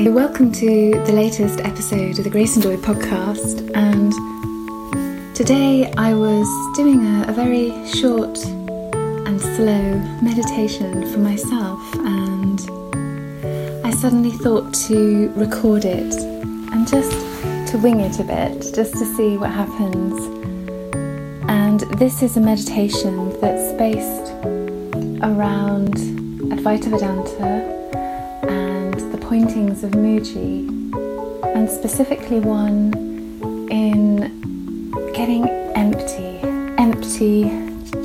Hi, welcome to the latest episode of the Grace and Joy podcast. And today I was doing a, a very short and slow meditation for myself, and I suddenly thought to record it and just to wing it a bit, just to see what happens. And this is a meditation that's based around Advaita Vedanta pointings of Mooji, and specifically one in getting empty. Empty,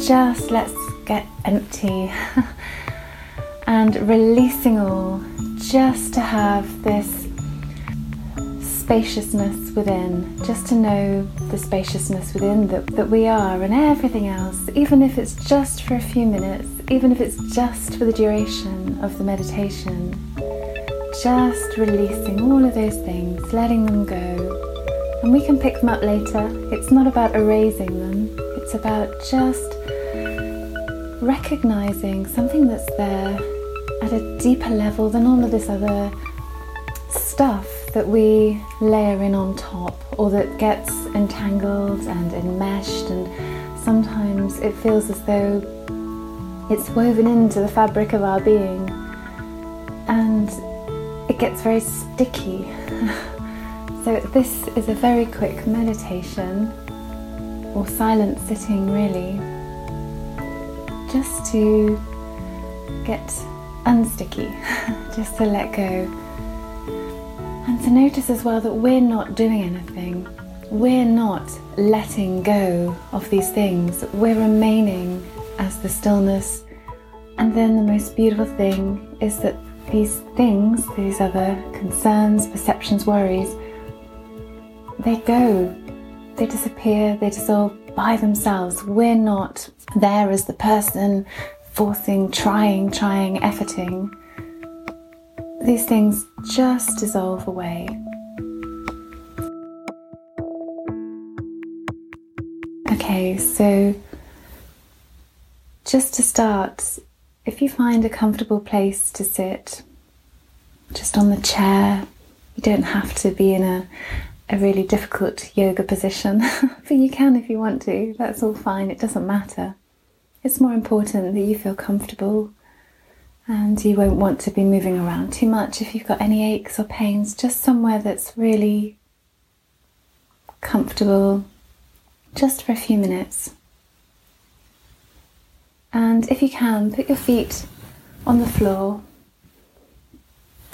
just let's get empty. and releasing all, just to have this spaciousness within, just to know the spaciousness within that, that we are and everything else, even if it's just for a few minutes, even if it's just for the duration of the meditation just releasing all of those things, letting them go. And we can pick them up later. It's not about erasing them, it's about just recognizing something that's there at a deeper level than all of this other stuff that we layer in on top or that gets entangled and enmeshed and sometimes it feels as though it's woven into the fabric of our being it gets very sticky. so, this is a very quick meditation or silent sitting, really, just to get unsticky, just to let go. And to notice as well that we're not doing anything. We're not letting go of these things. We're remaining as the stillness. And then the most beautiful thing is that these things, these other concerns, perceptions, worries, they go, they disappear, they dissolve by themselves. We're not there as the person forcing, trying, trying, efforting. These things just dissolve away. Okay, so just to start, if you find a comfortable place to sit, just on the chair, you don't have to be in a, a really difficult yoga position, but you can if you want to. That's all fine, it doesn't matter. It's more important that you feel comfortable and you won't want to be moving around too much if you've got any aches or pains, just somewhere that's really comfortable, just for a few minutes. And if you can, put your feet on the floor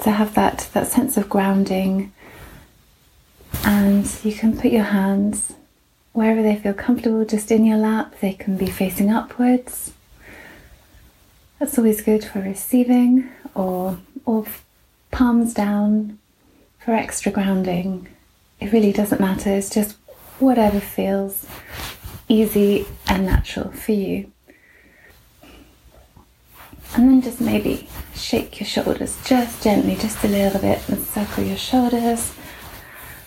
to have that, that sense of grounding. And you can put your hands wherever they feel comfortable, just in your lap. They can be facing upwards. That's always good for receiving, or, or palms down for extra grounding. It really doesn't matter, it's just whatever feels easy and natural for you. And then just maybe shake your shoulders just gently, just a little bit, and circle your shoulders.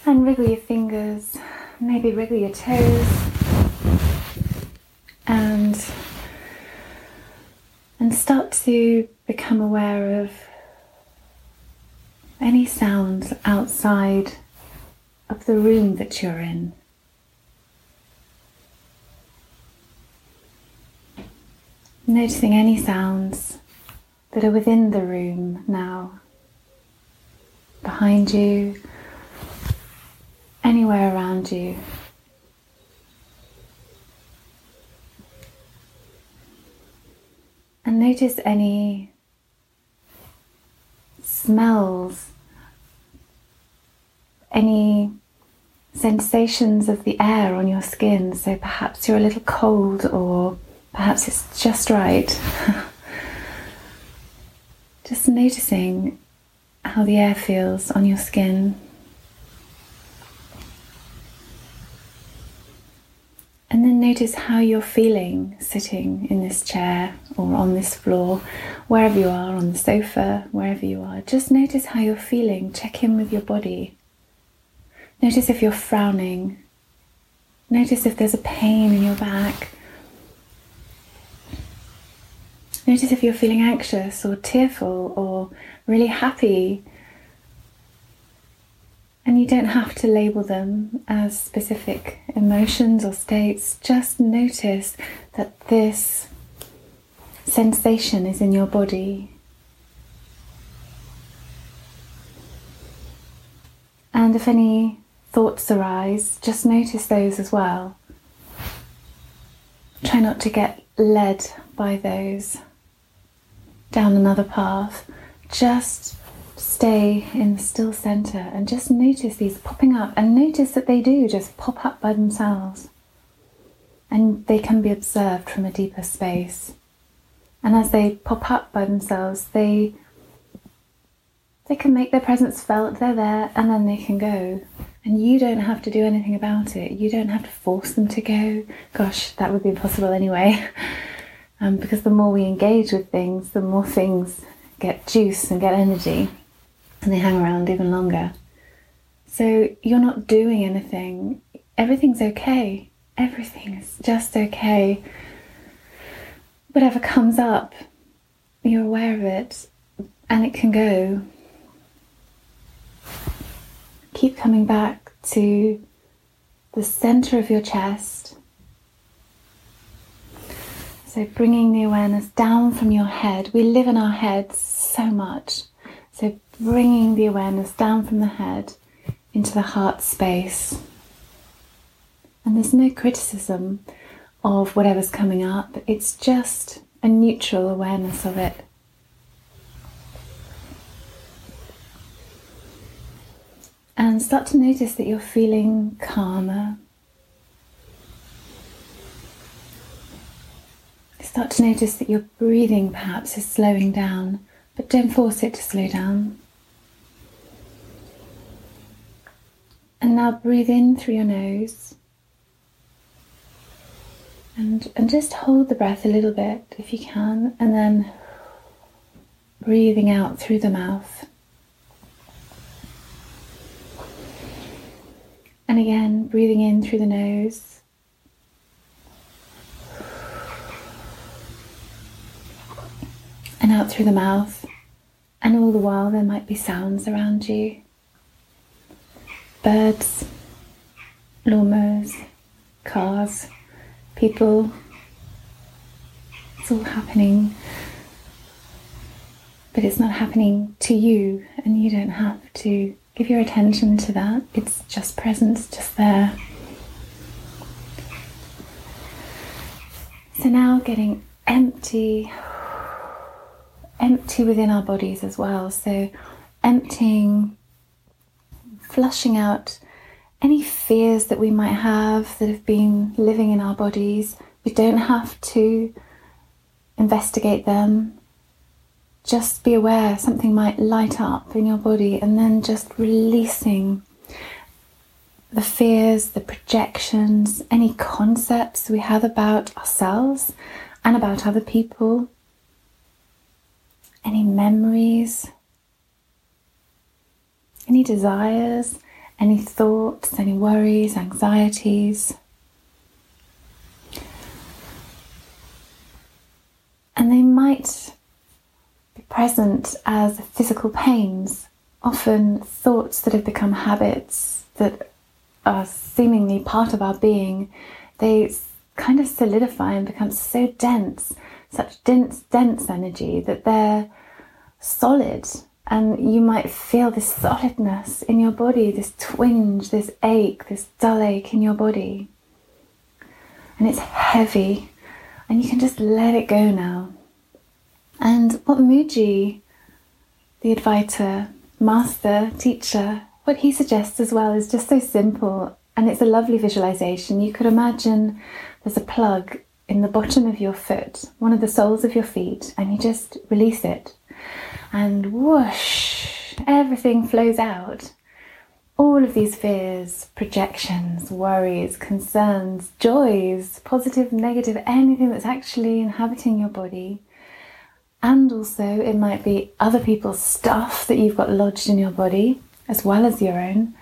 And wriggle your fingers, maybe wriggle your toes. And and start to become aware of any sounds outside of the room that you're in. Noticing any sounds that are within the room now, behind you, anywhere around you. And notice any smells, any sensations of the air on your skin. So perhaps you're a little cold or Perhaps it's just right. just noticing how the air feels on your skin. And then notice how you're feeling sitting in this chair or on this floor, wherever you are, on the sofa, wherever you are. Just notice how you're feeling. Check in with your body. Notice if you're frowning. Notice if there's a pain in your back. Notice if you're feeling anxious or tearful or really happy. And you don't have to label them as specific emotions or states. Just notice that this sensation is in your body. And if any thoughts arise, just notice those as well. Try not to get led by those down another path. Just stay in the still center and just notice these popping up and notice that they do just pop up by themselves. And they can be observed from a deeper space. And as they pop up by themselves, they they can make their presence felt, they're there, and then they can go. And you don't have to do anything about it. You don't have to force them to go. Gosh, that would be impossible anyway. Um, because the more we engage with things, the more things get juice and get energy, and they hang around even longer. So you're not doing anything. Everything's okay. Everything is just okay. Whatever comes up, you're aware of it, and it can go keep coming back to the center of your chest. So, bringing the awareness down from your head. We live in our heads so much. So, bringing the awareness down from the head into the heart space. And there's no criticism of whatever's coming up, it's just a neutral awareness of it. And start to notice that you're feeling calmer. Start to notice that your breathing perhaps is slowing down, but don't force it to slow down. And now breathe in through your nose. And, and just hold the breath a little bit if you can, and then breathing out through the mouth. And again, breathing in through the nose. Out through the mouth. And all the while, there might be sounds around you birds, lawnmowers, cars, people. It's all happening. But it's not happening to you, and you don't have to Give your attention to that. It's just presence, just there. So now getting empty, empty within our bodies as well. So emptying, flushing out any fears that we might have that have been living in our bodies. We don't have to investigate them just be aware something might light up in your body and then just releasing the fears, the projections, any concepts we have about ourselves and about other people, any memories, any desires, any thoughts, any worries, anxieties. And they might be present as physical pains, often thoughts that have become habits that are seemingly part of our being. They kind of solidify and become so dense, such dense, dense energy that they're solid. And you might feel this solidness in your body, this twinge, this ache, this dull ache in your body. And it's heavy, and you can just let it go now. And what Mooji, the Advaita master, teacher, what he suggests as well is just so simple and it's a lovely visualization. You could imagine there's a plug in the bottom of your foot, one of the soles of your feet, and you just release it. And whoosh, everything flows out. All of these fears, projections, worries, concerns, joys, positive, negative, anything that's actually inhabiting your body and also, it might be other people's stuff that you've got lodged in your body, as well as your own.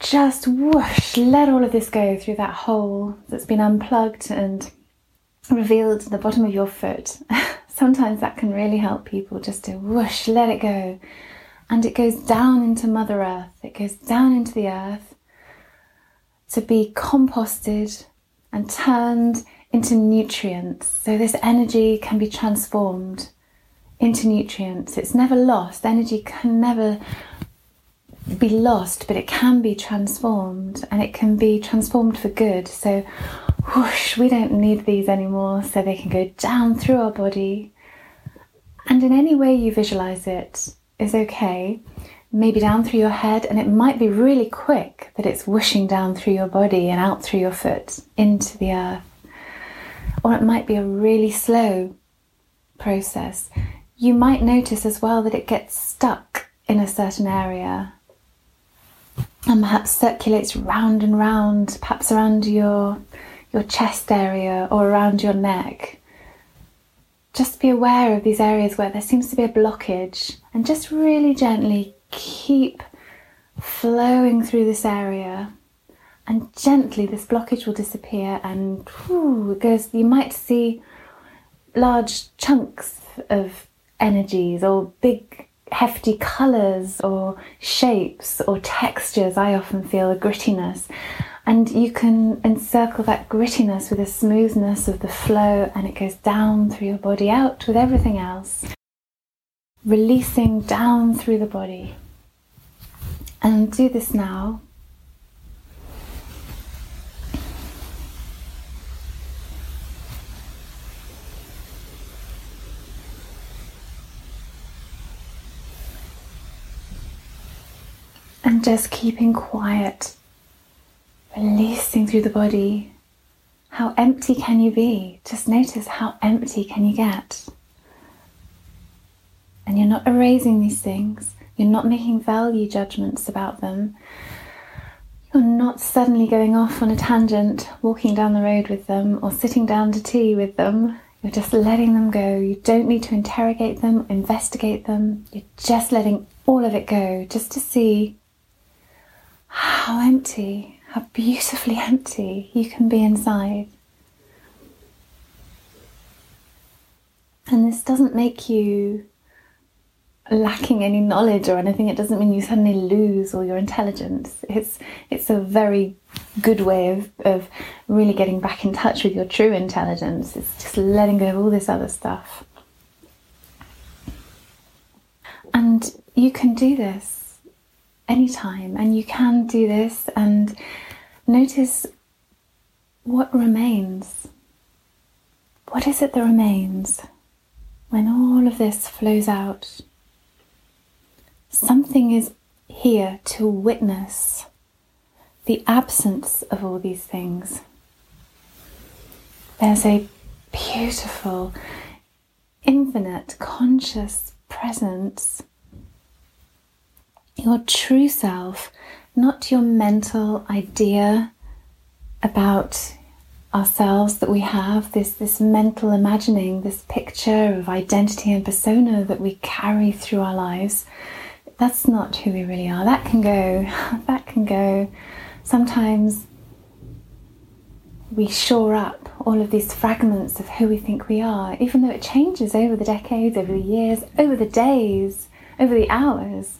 Just whoosh, let all of this go through that hole that's been unplugged and revealed at the bottom of your foot. Sometimes that can really help people just to whoosh, let it go. and it goes down into Mother Earth. It goes down into the earth to be composted and turned into nutrients. So this energy can be transformed into nutrients. It's never lost. Energy can never be lost, but it can be transformed and it can be transformed for good. So, whoosh, we don't need these anymore, so they can go down through our body. And in any way you visualize it is okay. Maybe down through your head, and it might be really quick that it's whooshing down through your body and out through your foot into the earth. Or it might be a really slow process. You might notice as well that it gets stuck in a certain area and perhaps circulates round and round, perhaps around your your chest area or around your neck. Just be aware of these areas where there seems to be a blockage and just really gently keep flowing through this area and gently this blockage will disappear and whew, it goes you might see large chunks of energies or big hefty colours or shapes or textures. I often feel a grittiness. And you can encircle that grittiness with a smoothness of the flow, and it goes down through your body, out with everything else, releasing down through the body. And do this now and just keeping quiet, releasing through the body. How empty can you be? Just notice how empty can you get. And you're not erasing these things, you're not making value judgments about them. You're not suddenly going off on a tangent, walking down the road with them, or sitting down to tea with them. You're just letting them go. You don't need to interrogate them, investigate them. You're just letting all of it go, just to see how empty, how beautifully empty you can be inside. And this doesn't make you lacking any knowledge or anything. It doesn't mean you suddenly lose all your intelligence. It's it's a very good way of, of really getting back in touch with your true intelligence. It's just letting go of all this other stuff. And you can do this anytime. And you can do this and notice what remains. What is it that remains when all of this flows out? Something is here to witness the absence of all these things. There's a beautiful, infinite, conscious presence your true self, not your mental idea about ourselves that we have, this, this mental imagining, this picture of identity and persona that we carry through our lives. That's not who we really are. That can go, that can go. Sometimes we shore up all of these fragments of who we think we are, even though it changes over the decades, over the years, over the days, over the hours.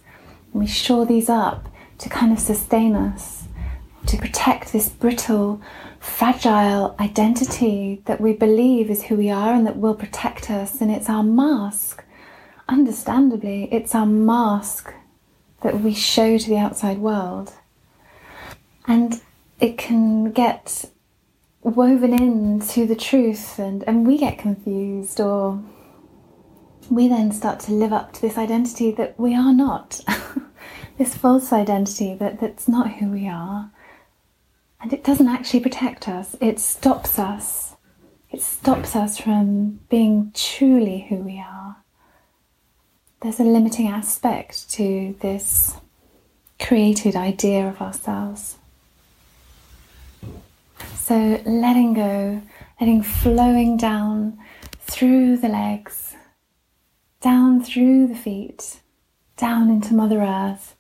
We shore these up to kind of sustain us, to protect this brittle, fragile identity that we believe is who we are and that will protect us. And it's our mask. Understandably, it's our mask that we show to the outside world. And it can get woven into the truth, and, and we get confused or we then start to live up to this identity that we are not, this false identity that, that's not who we are. And it doesn't actually protect us, it stops us. It stops us from being truly who we are. There's a limiting aspect to this created idea of ourselves. So letting go, letting flowing down through the legs, down through the feet, down into Mother Earth.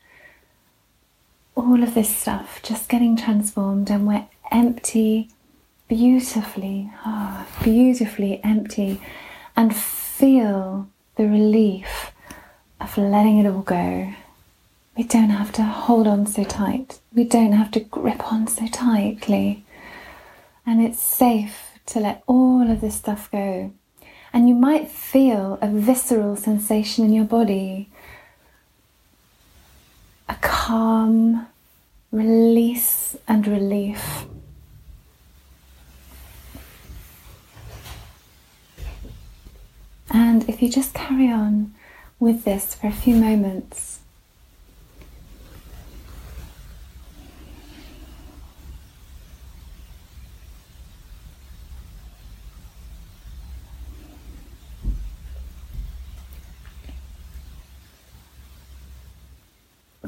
All of this stuff just getting transformed, and we're empty, beautifully, oh, beautifully empty, and feel the relief of letting it all go. We don't have to hold on so tight. We don't have to grip on so tightly. And it's safe to let all of this stuff go. And you might feel a visceral sensation in your body a calm release and relief. And if you just carry on with this for a few moments,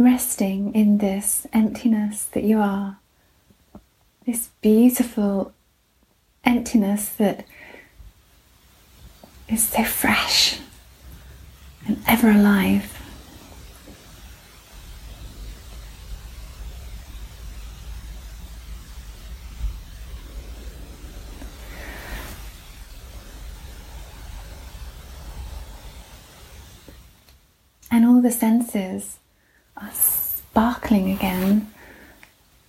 resting in this emptiness that you are, this beautiful emptiness that is so fresh and ever alive. And all the senses sparkling again.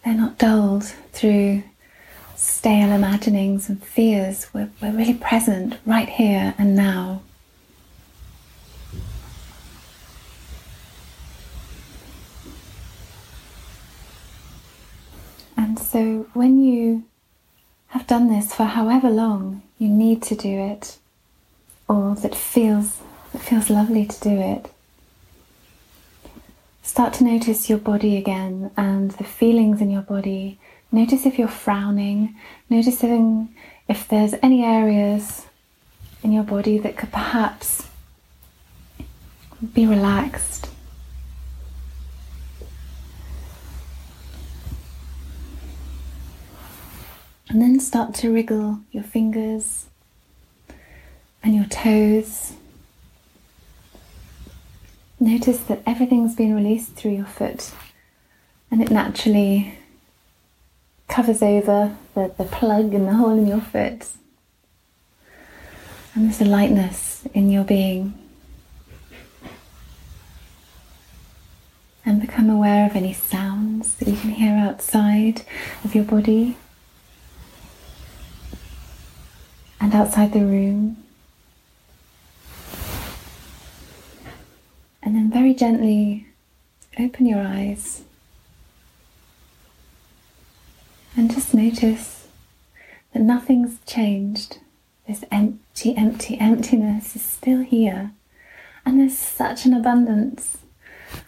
They're not dulled through stale imaginings and fears. We're, we're really present right here and now. And so when you have done this for however long you need to do it, or that feels that feels lovely to do it, Start to notice your body again and the feelings in your body. Notice if you're frowning, noticing if there's any areas in your body that could perhaps be relaxed. And then start to wriggle your fingers and your toes Notice that everything's been released through your foot and it naturally covers over the, the plug and the hole in your foot. And there's a lightness in your being. And become aware of any sounds that you can hear outside of your body and outside the room. And then very gently open your eyes and just notice that nothing's changed. This empty, empty, emptiness is still here. And there's such an abundance.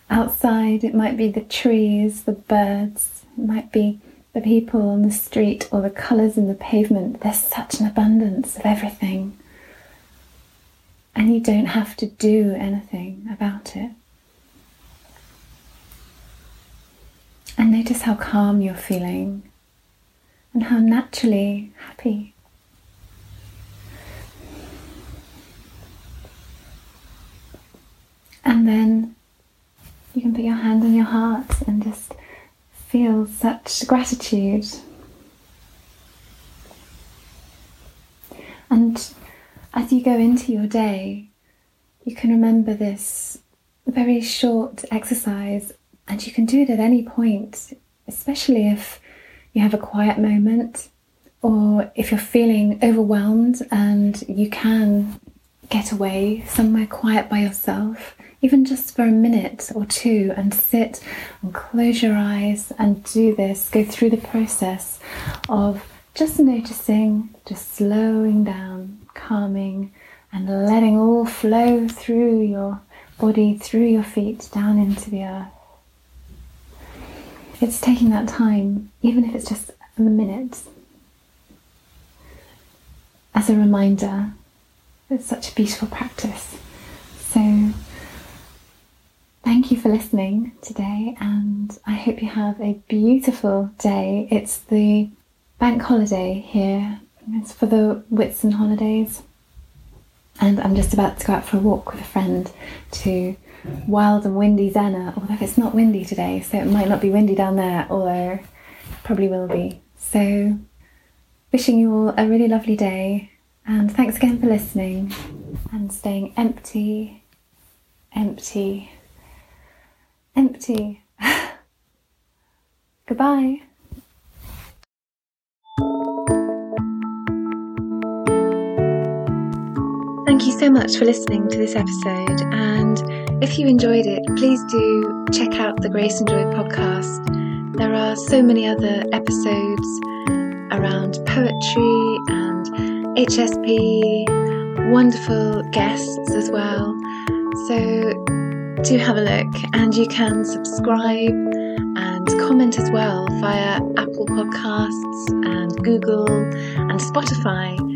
Outside, it might be the trees, the birds, it might be the people on the street or the colours in the pavement. There's such an abundance of everything and you don't have to do anything about it. And notice how calm you're feeling and how naturally happy. And then you can put your hand on your heart and just feel such gratitude. And as you go into your day, you can remember this very short exercise and you can do it at any point, especially if you have a quiet moment or if you're feeling overwhelmed and you can get away somewhere quiet by yourself, even just for a minute or two, and sit and close your eyes and do this, go through the process of just noticing, just slowing down, calming, and letting all flow through your body, through your feet, down into the earth. It's taking that time, even if it's just a minute, as a reminder. It's such a beautiful practice. So, thank you for listening today, and I hope you have a beautiful day. It's the bank holiday here. It's for the Whitsun holidays. And I'm just about to go out for a walk with a friend to wild and windy Zennor, although it's not windy today, so it might not be windy down there, although probably will be. So, wishing you all a really lovely day, and thanks again for listening and staying empty, empty, empty. Goodbye. Thank you so much for listening to this episode. And if you enjoyed it, please do check out the Grace and Joy podcast. There are so many other episodes around poetry and HSP, wonderful guests as well. So do have a look, and you can subscribe and comment as well via Apple Podcasts and Google and Spotify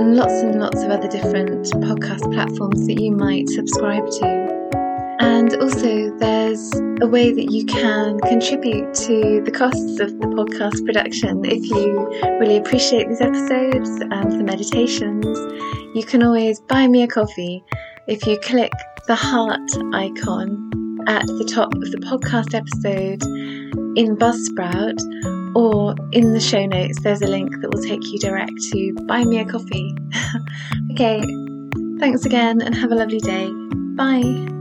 lots and lots of other different podcast platforms that you might subscribe to. And also, there's a way that you can contribute to the costs of the podcast production. If you really appreciate these episodes and the meditations, you can always buy me a coffee if you click the heart icon at the top of the podcast episode in Buzzsprout or in the show notes, there's a link that will take you direct to buy me a coffee. okay, thanks again and have a lovely day. Bye.